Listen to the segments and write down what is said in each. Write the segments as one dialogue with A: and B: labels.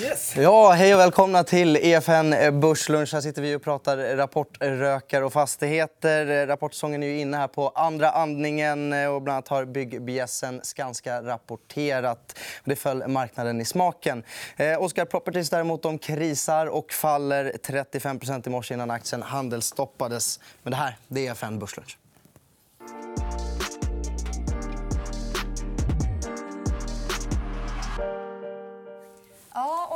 A: Yes. Ja, hej och välkomna till EFN Börslunch. Här sitter vi och pratar rapportrökar och fastigheter. Rapportsäsongen är ju inne här på andra andningen. och Bland annat har byggbjässen Skanska rapporterat. Det föll marknaden i smaken. Eh, Oscar Properties däremot de krisar och faller 35% i morse innan aktien handelsstoppades. Men det här det är EFN Börslunch.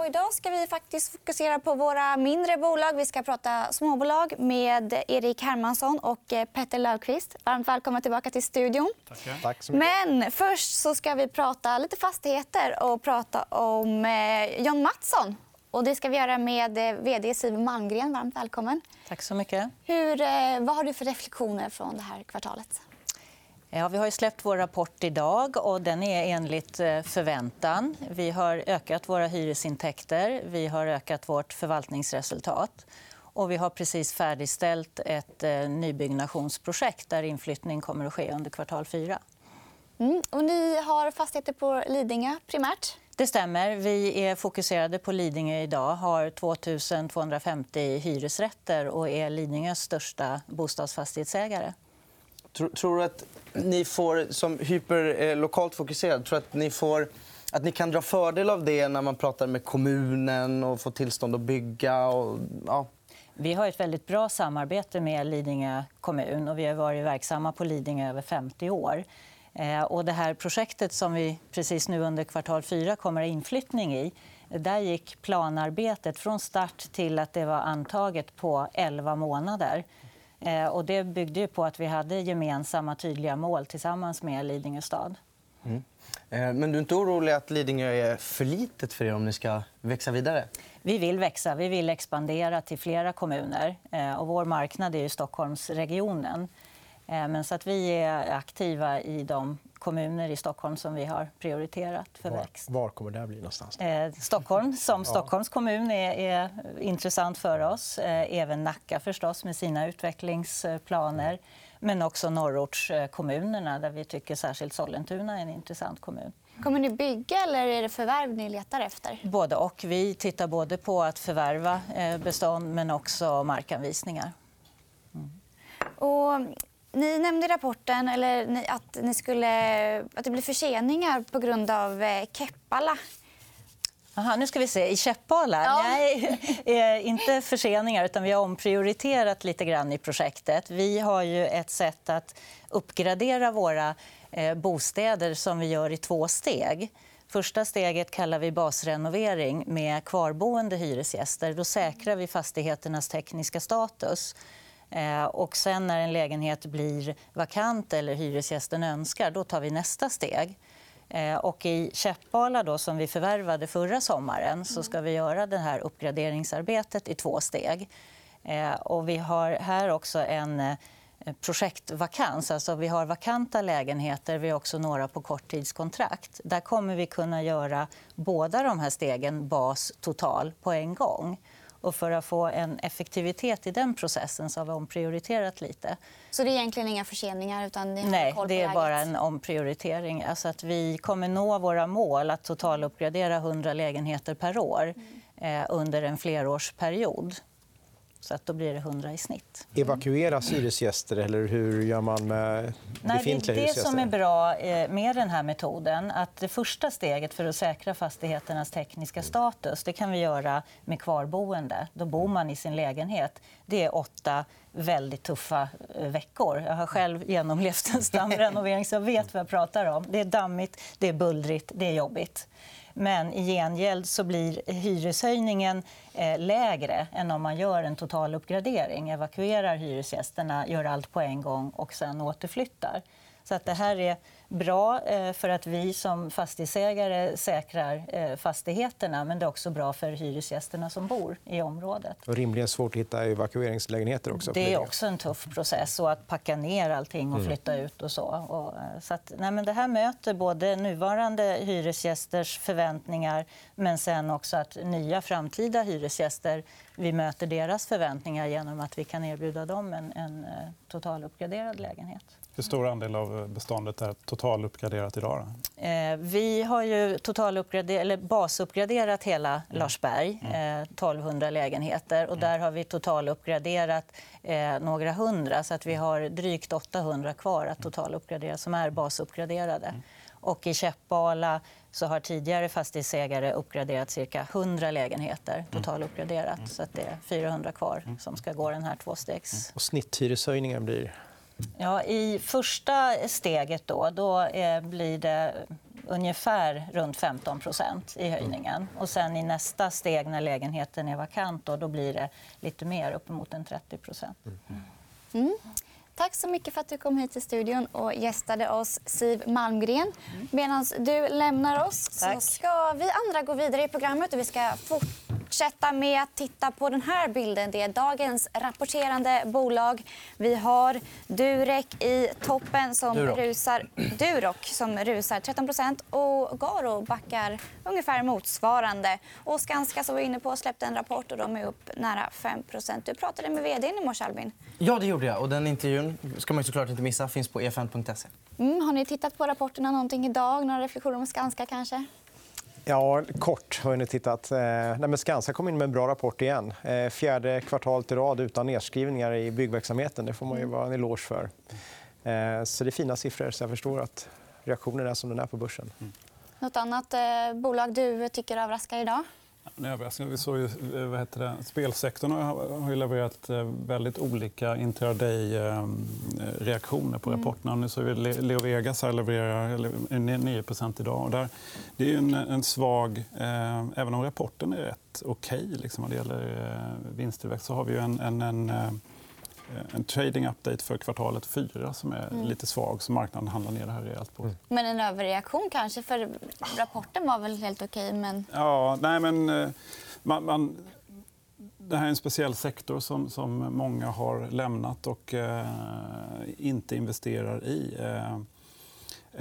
B: Och idag ska vi faktiskt fokusera på våra mindre bolag. Vi ska prata småbolag med Erik Hermansson och eh, Petter Löfqvist. Varmt välkomna tillbaka till studion.
C: Tackar. Tack så
B: mycket. Men först så ska vi prata lite fastigheter och prata om eh, John Mattsson. Och det ska vi göra med eh, vd Siv Malmgren. Varmt välkommen.
D: Tack så mycket.
B: Hur, vad har du för reflektioner från det här kvartalet?
D: Ja, vi har släppt vår rapport idag. och Den är enligt eh, förväntan. Vi har ökat våra hyresintäkter, vi har ökat vårt förvaltningsresultat. Och vi har precis färdigställt ett eh, nybyggnationsprojekt där inflyttning kommer att ske under kvartal 4.
B: Mm. Och ni har fastigheter på Lidingö primärt.
D: Det stämmer. Vi är fokuserade på Lidingö idag. har 2 250 hyresrätter och är Lidingös största bostadsfastighetsägare.
A: Tror, tror du att ni får, som hyperlokalt eh, fokuserad, tror att ni får att ni kan dra fördel av det när man pratar med kommunen och får tillstånd att bygga? Och, ja.
D: Vi har ett väldigt bra samarbete med Lidingö kommun. och Vi har varit verksamma på Lidingö över 50 år. Eh, och det här projektet som vi precis nu under kvartal 4 kommer inflyttning i där gick planarbetet från start till att det var antaget på 11 månader. Eh, och det byggde på att vi hade gemensamma tydliga mål tillsammans med Lidingö stad. Mm.
A: Eh, men du är inte orolig att Lidingö är för litet för er om ni ska växa vidare?
D: Vi vill växa. Vi vill expandera till flera kommuner. Eh, och vår marknad är ju Stockholmsregionen. Men så att vi är aktiva i de kommuner i Stockholm som vi har prioriterat för växt.
C: Var, kommer det bli någonstans?
D: Eh, Stockholm som Stockholms kommun är, är intressant för oss. Eh, även Nacka förstås med sina utvecklingsplaner. Men också norrortskommunerna där vi tycker särskilt Sollentuna är en intressant kommun.
B: Kommer ni bygga eller är det förvärv ni letar efter?
D: Både och. Vi tittar både på att förvärva eh, bestånd men också markanvisningar.
B: Mm. Och ni nämnde i rapporten eller, att, ni skulle, att det blir förseningar på grund av eh, Keppala.
D: Aha, nu ska vi se. I Käppala? Ja. Nej, eh, inte förseningar. utan Vi har omprioriterat lite grann i projektet. Vi har ju ett sätt att uppgradera våra eh, bostäder som vi gör i två steg. Första steget kallar vi basrenovering med kvarboende hyresgäster. Då säkrar vi fastigheternas tekniska status. Eh, och sen när en lägenhet blir vakant eller hyresgästen önskar, då tar vi nästa steg. Eh, och I Käppala, då, som vi förvärvade förra sommaren, så ska vi göra det här uppgraderingsarbetet i två steg. Eh, och vi har här också en projektvakans. Alltså vi har vakanta lägenheter. Vi har också några på korttidskontrakt. Där kommer vi kunna göra båda de här stegen bas total på en gång. Och för att få en effektivitet i den processen så har vi omprioriterat lite.
B: Så det är egentligen inga förseningar? Utan
D: det Nej, det är bara en omprioritering. Alltså att vi kommer nå våra mål att totaluppgradera 100 lägenheter per år mm. eh, under en flerårsperiod. Så att då blir det 100 i snitt.
C: Evakueras hyresgäster eller hur gör man med befintliga
D: Nej,
C: det
D: är det som är bra eh, med den här metoden. Att det första steget för att säkra fastigheternas tekniska status det kan vi göra med kvarboende. Då bor man i sin lägenhet. Det är åtta väldigt tuffa eh, veckor. Jag har själv genomlevt en stamrenovering så jag vet vad jag pratar om. Det är dammigt, det är bullrigt, det är jobbigt. Men i gengäld så blir hyreshöjningen eh, lägre än om man gör en total uppgradering. Evakuerar hyresgästerna, gör allt på en gång och sen återflyttar. Så att det här är bra eh, för att vi som fastighetsägare säkrar eh, fastigheterna men det är också bra för hyresgästerna som bor i området.
C: Och rimligen svårt att hitta evakueringslägenheter. Också
D: det är också en tuff process. Och att packa ner allting och mm. flytta ut. och så. Och, eh, så att, nej, men det här möter både nuvarande hyresgästers förväntningar men sen också att nya framtida hyresgäster vi möter deras förväntningar genom att vi kan erbjuda dem en, en totaluppgraderad lägenhet.
E: Hur stor andel av beståndet är totaluppgraderat idag? Då?
D: Eh, vi har ju eller basuppgraderat hela mm. Larsberg, eh, 1200 lägenheter. Och där har vi totaluppgraderat eh, några hundra. Så att vi har drygt 800 kvar att totaluppgradera som är basuppgraderade. Mm. Och I Käppala så har tidigare fastighetsägare uppgraderat cirka 100 lägenheter mm. totaluppgraderat. Så att det är 400 kvar som ska gå den här tvåstegs...
C: Och snitthyreshöjningen blir?
D: Ja, I första steget då, då eh, blir det ungefär runt 15% i höjningen. Och sen I nästa steg, när lägenheten är vakant, då, då blir det lite mer, uppemot en 30
B: mm. Tack så mycket för att du kom hit till studion och gästade oss, Siv Malmgren. Medan du lämnar oss så ska vi andra gå vidare i programmet. och Vi ska fortsätta med att titta på den här bilden. Det är dagens rapporterande bolag. Vi har Durek i toppen som
A: Duroc.
B: rusar, Duroc som rusar 13% och Garo backar ungefär motsvarande. Och Skanska som var inne på släppte en rapport och de är upp nära 5% Du pratade med vd i morse, Albin.
A: Ja, det gjorde jag. Och den intervjun ska man såklart inte missa. finns på efn.se.
B: Mm, har ni tittat på rapporterna någonting idag? Några reflektioner om Skanska kanske?
C: Ja, kort har ni tittat. Eh, nej, men Skanska kom in med en bra rapport igen. Eh, fjärde kvartalet i rad utan nedskrivningar i byggverksamheten. Det får man ju vara en eloge för. Eh, så det är fina siffror, så jag förstår att reaktionen är som den är på börsen. Mm.
B: Något annat bolag du tycker överraskar idag?
E: Vi såg ju, eh, vad heter det, spelsektorn har ju levererat eh, väldigt olika intraday-reaktioner på mm. rapporterna. Nu såg vi Leo Vegas här levererar 9% idag. Och där, det är en, en svag... Eh, även om rapporten är rätt okej okay, liksom, vad det gäller eh, vinsttillväxt så har vi en, en, en Eh, en trading update för kvartalet 4 som är mm. lite svag. så Marknaden handlar ner det här rejält på. Mm.
B: Men en överreaktion kanske? för Rapporten var väl helt okej? Men...
E: Ja, nej, men, eh, man, man, det här är en speciell sektor som, som många har lämnat och eh, inte investerar i. Eh,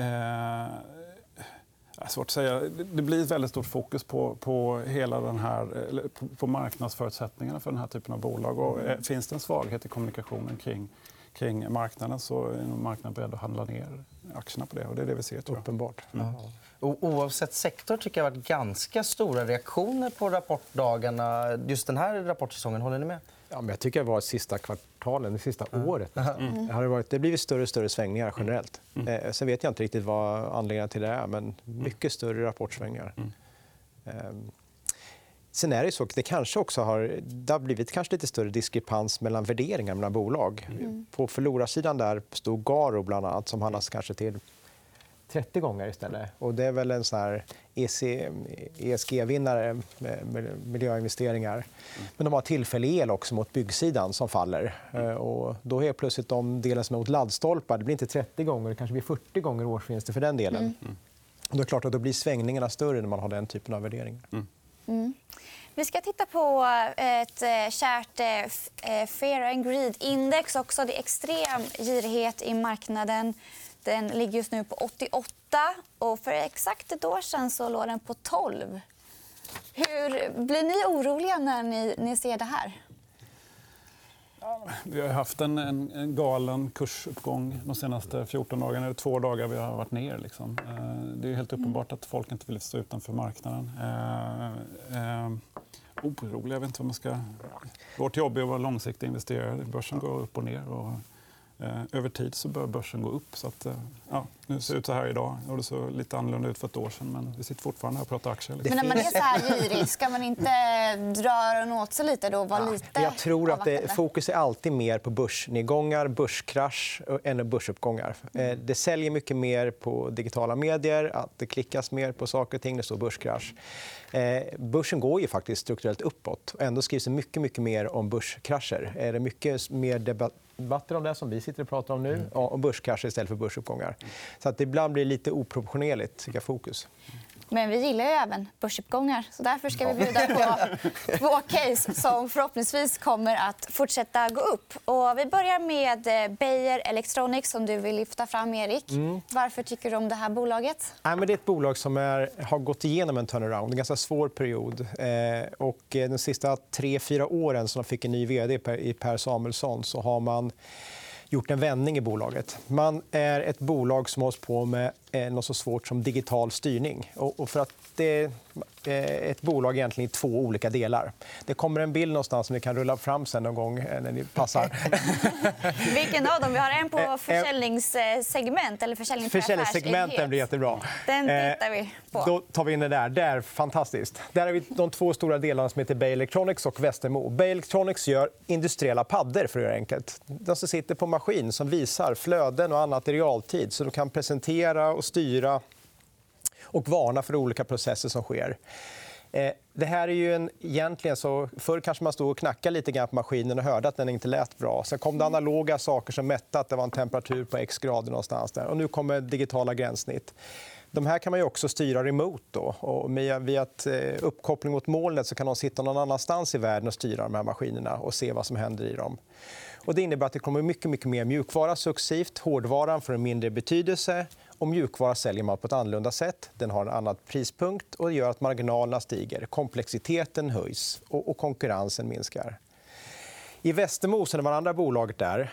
E: eh, Svårt att säga. Det blir ett väldigt stort fokus på, på, hela den här, på, marknadsförutsättningarna för den här typen av bolag. Och, eh, finns det en svaghet i kommunikationen kring, kring marknaden så är marknaden beredd att handla ner aktierna på det. Och det är det vi ser. Tror jag.
C: Uppenbart.
A: Mm. oavsett sektor tycker jag har varit ganska stora reaktioner på rapportdagarna just den här rapportsäsongen. Håller ni med?
C: Ja, men jag tycker det var sista kvartalen, det sista mm. året. Mm. Det har varit, det blivit större och större svängningar generellt. Mm. Eh, sen vet jag inte riktigt vad anledningen till det är, men mycket större rapportsvängningar. Mm. Eh, sen är det så det kanske också har, det har blivit kanske lite större diskrepans mellan värderingar mellan bolag. Mm. På förlorarsidan där stod Garo, bland annat, som handlas kanske till 30 gånger istället. Och det är väl en sån här ESG-vinnare med miljöinvesteringar. Mm. Men de har tillfällig el också mot byggsidan som faller. Mm. Och då är plötsligt de delar som är mot laddstolpar. Det blir inte 30 gånger, det kanske blir 40 gånger årsvinster för den delen. Mm. mm. Då är det klart att då blir svängningarna större när man har den typen av värderingar. Mm.
B: mm. Vi ska titta på ett eh, kärt eh, eh, Fear and Greed-index. Också. Det är extrem girighet i marknaden. Den ligger just nu på 88 och för exakt ett år sedan så låg den på 12. Hur Blir ni oroliga när ni, ni ser det här?
E: Vi har haft en, en, en, galen kursuppgång de senaste 14 dagarna. Är två dagar vi har varit ner. Liksom. Eh, det är helt uppenbart att folk inte vill stå utanför marknaden. Eh, eh, oroliga, jag vet inte vad man ska... Vårt jobb är att vara långsiktiga investerare. Börsen går upp och ner. Och över tid så bör börsen gå upp. Så att, eh, ja, nu ser det ut så här idag. Det såg lite annorlunda ut för ett år sedan. Men vi sitter fortfarande här och pratar aktier.
B: Men när man är så här girig, ska man inte dra öronen åt sig lite? Då, vara lite
C: Jag tror att det, fokus är alltid mer på börsnedgångar, börskrasch än börsuppgångar. Mm. Det säljer mycket mer på digitala medier, att det klickas mer på saker och ting. Det står börskrasch. Börsen går ju faktiskt strukturellt uppåt. Ändå skrivs det mycket, mycket mer om börskrascher. Är det mycket mer debatt debatter om det som vi sitter och pratar om nu mm. och börskrascher istället för börsuppgångar. Så att ibland blir det lite oproportionerligt fokus.
B: Men vi gillar ju även börsuppgångar. Så därför ska vi bjuda på två case som förhoppningsvis kommer att fortsätta gå upp. Och vi börjar med eh, Beijer Electronics, som du vill lyfta fram. Erik. Mm. Varför tycker du om det här bolaget?
C: Nej, men det är ett bolag som är, har gått igenom en turnaround. En ganska svår period. Eh, och eh, de sista tre, fyra åren som de fick en ny vd i Per Samuelsson så har man gjort en vändning i bolaget. Man är ett bolag som hålls på med något så svårt som digital styrning. Och för att det är eh, ett bolag egentligen i två olika delar. Det kommer en bild någonstans som ni kan rulla fram sen någon gång eh, när ni passar.
B: Vilken av dem? Vi har en på försäljningssegment eller försäljning
C: Försäljningssegmenten blir jättebra.
B: Den tittar vi på.
C: Då tar vi in det där. där. Fantastiskt. Där har vi de två stora delarna som heter Beijer Electronics och Westermo. Beijer Electronics gör industriella paddor för att göra enkelt. De som sitter på maskin som visar flöden och annat i realtid så de kan presentera och styra och varna för olika processer som sker. Eh, det här är ju en, egentligen så, förr kanske man stod och knackade lite grann på maskinen och hörde att den inte lät bra. Sen kom det analoga saker som mätte att det var en temperatur på x grader någonstans där. Och nu kommer digitala gränssnitt. De här kan man också styra remote. Då. Och via, via ett, eh, uppkoppling mot molnet så kan de sitta någon annanstans i världen och styra de här maskinerna och se vad som händer i dem. Och det innebär att det kommer mycket, mycket mer mjukvara successivt. Hårdvaran får en mindre betydelse. Och mjukvara säljer man på ett annorlunda sätt. Den har en annan prispunkt och det gör att marginalerna stiger. Komplexiteten höjs och konkurrensen minskar. I Västermo, som var andra bolaget där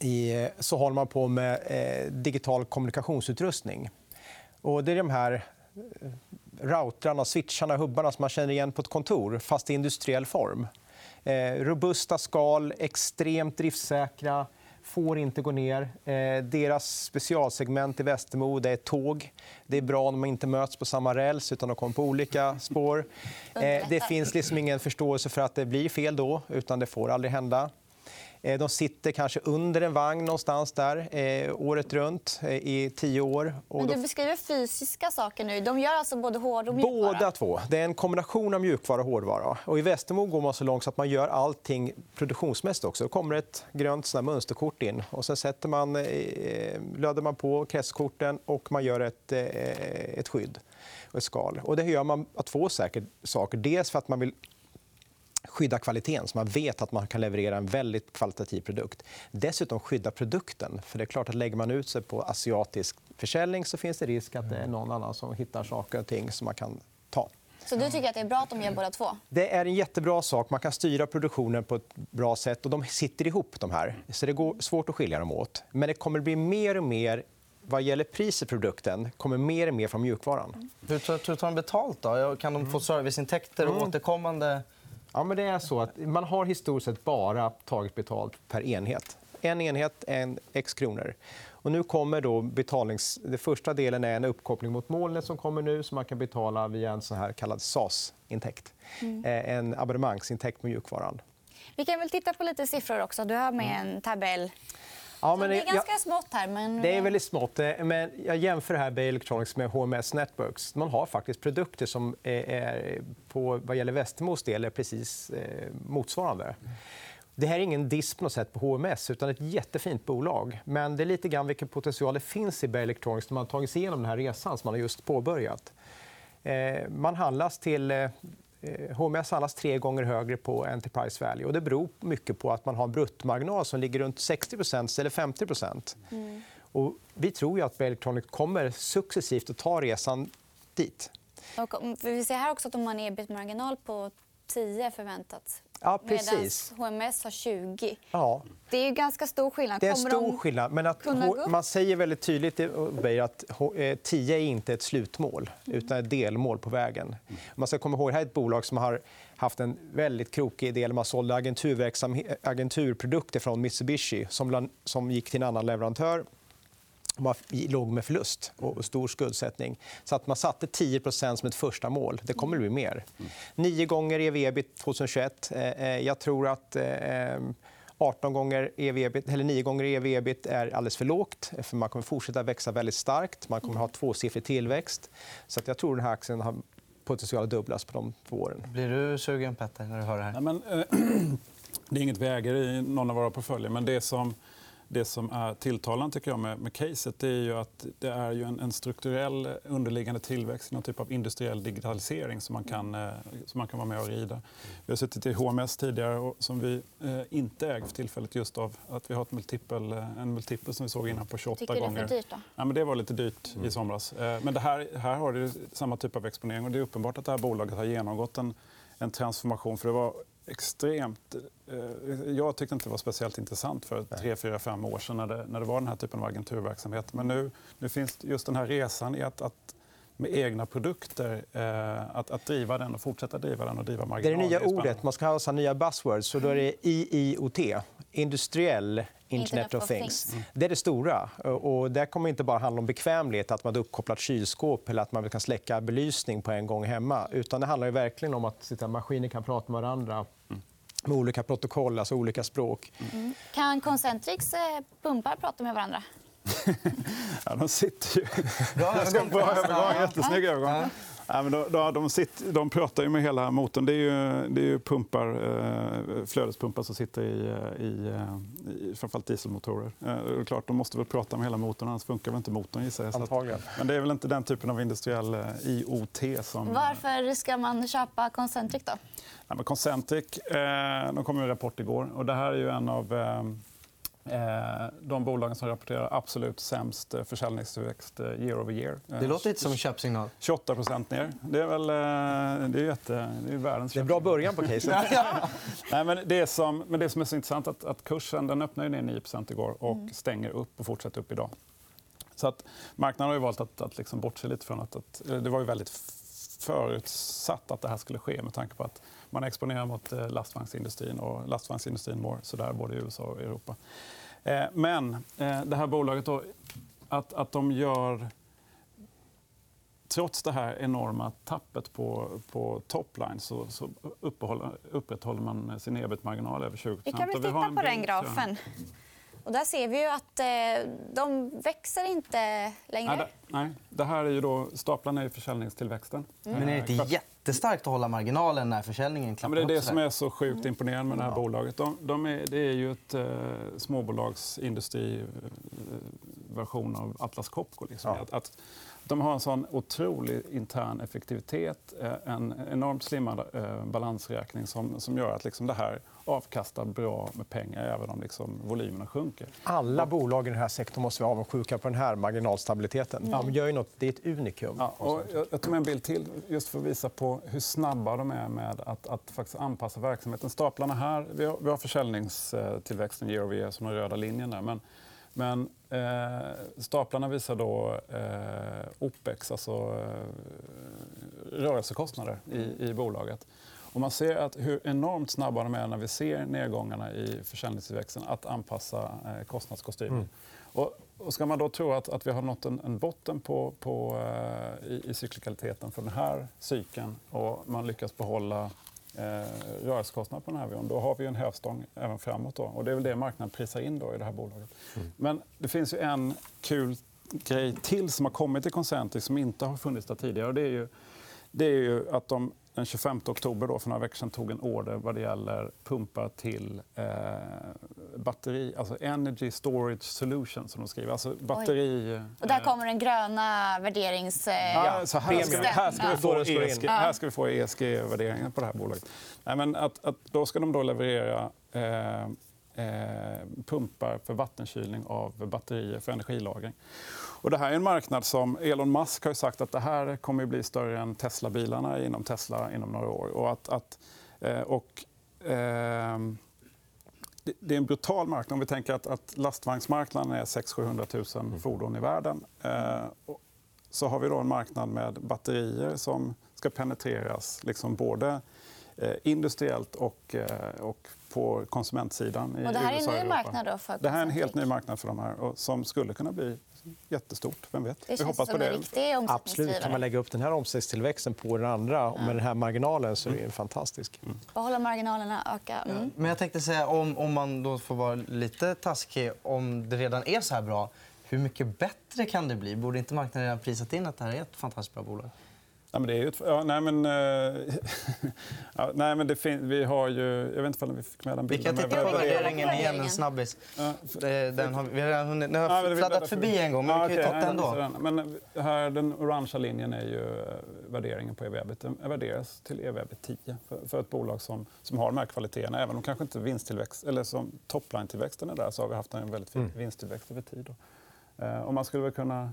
C: eh, så håller man på med eh, digital kommunikationsutrustning. Och det är de här eh, routrarna, switcharna, hubbarna som man känner igen på ett kontor, fast i industriell form. robusta skal, extremt driftsäkra får inte gå ner. Eh, deras specialsegment i Västermo det är tåg. Det är bra om de inte möts på samma räls utan de kommer på olika spår. Eh, det finns liksom ingen förståelse för att det blir fel då, utan det får aldrig hända. Eh, de sitter kanske under en vagn någonstans där eh, året runt eh, i tio år.
B: Men du beskriver fysiska saker nu. De gör alltså både hård och mjukvara?
C: Båda två. Det är en kombination av mjukvara och hårdvara. Och I Västermo går man så långt att man gör allting produktionsmässigt. också. Då kommer ett grönt såna mönsterkort in. Och sen sätter man, löder man på kretskorten och man gör ett, ett skydd och ett skal. Och det gör man av två saker. Dels för att man vill skydda kvaliteten så man vet att man kan leverera en väldigt kvalitativ produkt. Dessutom skydda produkten. För det är klart att Lägger man ut sig på asiatisk försäljning så finns det risk att det är någon annan som hittar saker och ting som man kan ta.
B: Så du tycker att det är bra att de gör båda två?
C: Det är en jättebra sak. Man kan styra produktionen på ett bra sätt. och De sitter ihop. De här. Så Det går svårt att skilja dem åt. Men det kommer bli mer och mer vad gäller pris i produkten kommer mer och mer från mjukvaran.
A: Hur tar de betalt? Då? Kan de få serviceintäkter och mm. återkommande
C: Ja, men det är så att man har historiskt sett bara tagit betalt per enhet. En enhet, en x kronor. Och nu kommer då betalnings... Den första delen är en uppkoppling mot molnet som kommer nu som man kan betala via en så här kallad SAS-intäkt. Mm. Eh, en abonnemangsintäkt på mjukvaran.
B: Vi kan väl titta på lite siffror också. Du har med en tabell.
C: Ja, men
B: det är ganska jag, smått här. Men...
C: Det är väldigt smått. Eh, men jag jämför här Beijer Electronics med HMS Networks. Man har faktiskt produkter som är, på, vad gäller Västermos del är precis eh, motsvarande. Det här är ingen diss på på HMS, utan ett jättefint bolag. Men det är lite grann vilken potential det finns i Beijer Electronics när man har tagit sig igenom den här resan som man har just påbörjat. Eh, man handlas till HMS eh, handlas tre gånger högre på Enterprise Value. Och det beror mycket på att man har en bruttomarginal som ligger runt 60 eller 50 mm. och Vi tror att Electronic kommer successivt att ta resan dit.
B: Och vi ser här också att de har en ebit-marginal på 10 förväntat.
C: Ja, precis.
B: Medan HMS har 20.
C: Ja.
B: Det är ganska stor skillnad.
C: Det är stor de skillnad. Men att man säger väldigt tydligt att 10 är inte ett slutmål, utan ett delmål på vägen. Man ska komma ihåg det här är ett bolag som har haft en väldigt krokig del. Man sålde agenturprodukter från Mitsubishi som gick till en annan leverantör man låg med förlust och stor skuldsättning. Så att man satte 10% som ett första mål. Det kommer att bli mer. Nio gånger ev-ebit 2021. Eh, eh, jag tror att 18 eh, gånger EV eller 9 gånger ev-ebit är alldeles för lågt. För man kommer fortsätta växa väldigt starkt. Man kommer ha tvåsiffrig tillväxt. Så att jag tror att den här aktien har potential att dubblas på de två åren.
A: Blir du sugen, Petter, när du hör det här?
E: Nej, men, äh, det är inget väger i någon av våra portföljer. Men det som det som är tilltalande tycker jag, med, med caset är ju att det är ju en, en strukturell underliggande tillväxt, någon typ av industriell digitalisering som man kan, eh, som man kan vara med och rida. Vi har suttit i HMS tidigare och, som vi eh, inte äger för tillfället just av att vi har ett multipel, eh, en multipel som vi såg innan på 28
B: Tycker
E: gånger.
B: Det är för dyrt? Då?
E: Ja, men det var lite dyrt i somras. Eh, men det här, här har det samma typ av exponering. Och det är uppenbart att det här bolaget har genomgått en, en transformation. För det var extremt... Eh, jag tyckte inte det var speciellt intressant för tre, fyra, fem år sedan när det, när det var den här typen av agenturverksamhet. Men nu, nu finns just den här resan i att, att med egna produkter. Eh, att, att driva den och fortsätta driva den och driva
C: Det är det nya ordet. Man ska ha nya buzzwords. Så då är det IIoT, Industriell Internet of Things. Det är det stora. Och där kommer det inte bara handla om bekvämlighet, att man har uppkopplat kylskåp eller att man kan släcka belysning på en gång hemma. Utan det handlar ju verkligen om att sitta, maskiner kan prata med varandra med olika protokoll, alltså olika språk.
B: Kan Concentrix eh, pumpar prata med varandra?
E: Ja, de sitter ju...
A: Bra övergång.
E: Jättesnygg övergång. Ja, men då, då, de, sitter, de pratar ju med hela motorn. Det är ju, det är ju pumpar, eh, flödespumpar som sitter i, eh, i, eh, i framförallt dieselmotorer. Eh, klart, de måste väl prata med hela motorn, annars funkar väl inte motorn gissar jag. Så att-
C: Antagligen.
E: Men det är väl inte den typen av industriell IoT som...
B: Varför ska man köpa Concentric då?
E: Ja, men Concentric eh, de kom med en rapport igår. Och det här är ju en av eh, de bolagen som rapporterar absolut sämst eh, försäljningstillväxt eh, year over year. Eh,
A: Det låter lite som en köpsignal.
E: 28% ner. Det är väl eh, det är jätte, det är världens
C: Det är bra början på caset.
E: Nej, men det, som, men det som är så intressant är att, att kursen den öppnade ner 9% igår och stänger upp och fortsätter upp idag. Så att marknaden har ju valt att, att liksom bortse lite från att, att... Det var ju väldigt förutsatt att det här skulle ske med tanke på att man är exponerad mot eh, lastvagnsindustrin och lastvagnsindustrin mår sådär både i USA och Europa. Eh, Men eh, det här bolaget, då, att, att de gör trots det här enorma tappet på, på topline så, så upprätthåller man sin ebit-marginal över 20
B: Vi kan väl titta på den grafen. Och där ser vi ju att eh, de växer inte längre.
E: Nej, det, nej, det här är ju då, staplarna är försäljningstillväxten.
A: Men är det inte
E: Kvart-
A: jättestarkt att hålla marginalen när försäljningen
E: Ja,
A: klappar
E: men det är det som är så sjukt imponerande med det här bolaget. De, de är, det är ju ett eh, småbolagsindustriversion av Atlas Copco. Liksom.
C: Ja.
E: Att, att de har en sån otrolig intern effektivitet, eh, en enormt slimmad eh, balansräkning som, som gör att liksom, det här avkastar bra med pengar även om liksom, volymerna sjunker.
C: Alla bolag i den här sektorn måste vara avundsjuka på den här marginalstabiliteten. De gör ju något, det är ett unikum.
E: Ja, och jag, tog med en bild till just för att visa på hur snabba de är med att, att faktiskt anpassa verksamheten. Staplarna här, vi har, vi har försäljningstillväxten year over year som den röda linjen där. Men, men eh, staplarna visar då eh, OPEX, alltså eh, rörelsekostnader i, i bolaget. Och man ser att hur enormt snabba de är när vi ser nedgångarna i försäljningstillväxten att anpassa eh, kostnadskostymen. Och, och ska man då tro att, att vi har nått en, en botten på, på, eh, i, i cyklikaliteten för den här cykeln och man lyckas behålla eh, rörelsekostnader på den här nivån, då har vi en hävstång även framåt. Då. Och det är väl det marknaden prisar in då i det här bolaget. Men det finns ju en kul grej till som har kommit i Concentric som inte har funnits där tidigare. Och det är ju, det är ju att de den 25 oktober då, för några veckor sedan tog en order vad det gäller pumpar till eh, batteri, alltså Energy Storage Solution som de skriver. Alltså batteri...
B: Och där kommer den gröna värderings... Eh,
E: Ja, så här ska vi, här ska få. ESG, här ska vi få ESG-värderingen på det här bolaget. Nej, men att, att då ska de då leverera eh, eh, pumpar för vattenkylning av batterier för energilagring. Och det här är en marknad som Elon Musk har sagt att det här kommer att bli större än Tesla-bilarna inom Tesla inom några år. Och att, att, eh, och, ehm, det- är en brutal marknad. Om vi tänker att, att lastvagnsmarknaden är 600 000 fordon i världen. Eh, så har vi då en marknad med batterier som ska penetreras liksom både eh, industriellt och, eh, och på konsumentsidan i
B: Och det här är en
E: USA
B: ny marknad då för
E: Det här är en helt ny marknad för de här och som skulle kunna bli jättestort. Vem vet?
B: Det
E: vi hoppas på det.
C: Absolut. Kan man lägga upp den här omsättningstillväxten på den andra och med den här marginalen så är det fantastisk.
B: Behålla marginalerna, öka. Mm.
A: Men jag tänkte säga, om, om man då får vara lite taskig, om det redan är så här bra, hur mycket bättre kan det bli? Borde inte marknaden redan prisat in att det här är ett fantastiskt bra bolag?
E: Ja, men det är ju ett, ja, nej, men, eh, ja, nej, men det fin, vi har ju... Jag vet inte om vi fick med den
A: Vi
E: bilden.
A: kan titta på
B: värderingen.
A: igen, en snabbis.
E: Ja,
A: Den har, vi har hunnit, den
E: Ja,
A: har
E: vi
A: fladdat
E: bläddrar
A: förbi en gång, men
E: Ja,
A: vi kan ju ta den
E: nej,
A: då.
E: Men här, den orangea linjen är ju eh, värderingen på ev-ebit. Den värderas till ev-ebit 10 för, ett bolag som, som har de här kvaliteterna. Även om kanske inte vinsttillväxt, eller som topline-tillväxten är där så har vi haft en väldigt fin
A: Mm.
E: vinsttillväxt över tid. Då. Eh, och man skulle väl kunna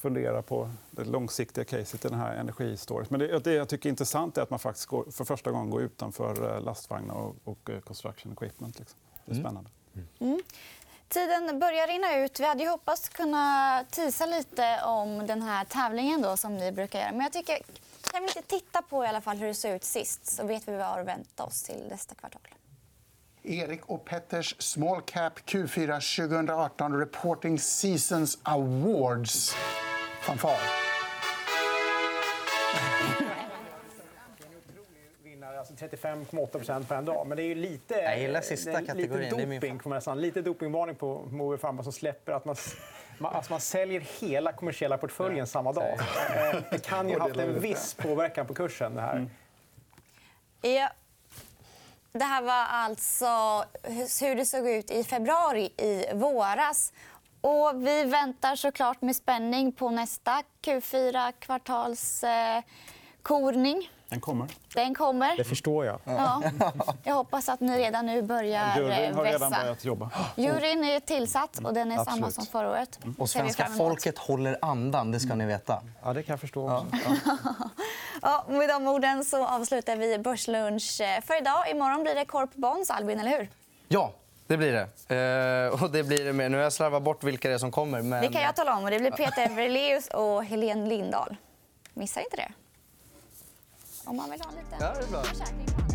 E: fundera på det långsiktiga caset i den här energistorage. Men det, det jag tycker är intressant är att man faktiskt går, för första gången går utanför eh, lastvagnar och, och eh, construction equipment. Liksom. Det är spännande.
B: Tiden börjar rinna ut. Vi hade hoppats kunna tisa lite om den här tävlingen då, som ni brukar göra. Men jag tycker, kan vi inte titta på i alla fall hur det såg ut sist så vet vi vad att vänta oss till nästa kvartal.
F: Erik och Petters Small Cap Q4 2018 Reporting Seasons Awards. Fanfar.
C: alltså 35,8 på en dag. Men det är ju lite,
A: Jag gillar sista kategorin,
C: Lite
A: det är min
C: doping, får man nästan. Lite dopingvarning på Moe Pharma som släpper att man, man, alltså man säljer hela kommersiella portföljen samma dag. Eh, Det kan ju ha haft en viss påverkan på kursen. Det här.
B: Ja. Det här var alltså hur det såg ut i februari i våras. Och vi väntar såklart med spänning på nästa Q4-kvartalskorning.
E: Eh, den kommer.
B: Den kommer.
C: Det förstår jag.
B: Ja. Jag hoppas att ni redan nu börjar
E: Juryn
B: eh,
E: har redan
B: vässa.
E: börjat jobba.
B: Juryn är tillsatt och den är samma
C: Absolut.
B: som förra året.
A: Och
B: Ser vi
A: svenska folket håller andan, det ska ni veta.
C: Ja, det kan jag förstå. Också.
B: Ja, med de orden så avslutar vi Börslunch eh, för idag. Imorgon blir det Corp Bonds, Albin, eller hur?
A: Ja, det blir det. Eh, och det blir det med. Nu har jag slarvat bort vilka det är som kommer. Men...
B: Det kan jag tala om. Och det blir Peter Verleus och Helene Lindahl. Missa inte det. Om man vill ha en liten
A: Ja, det är bra.
B: försäkring.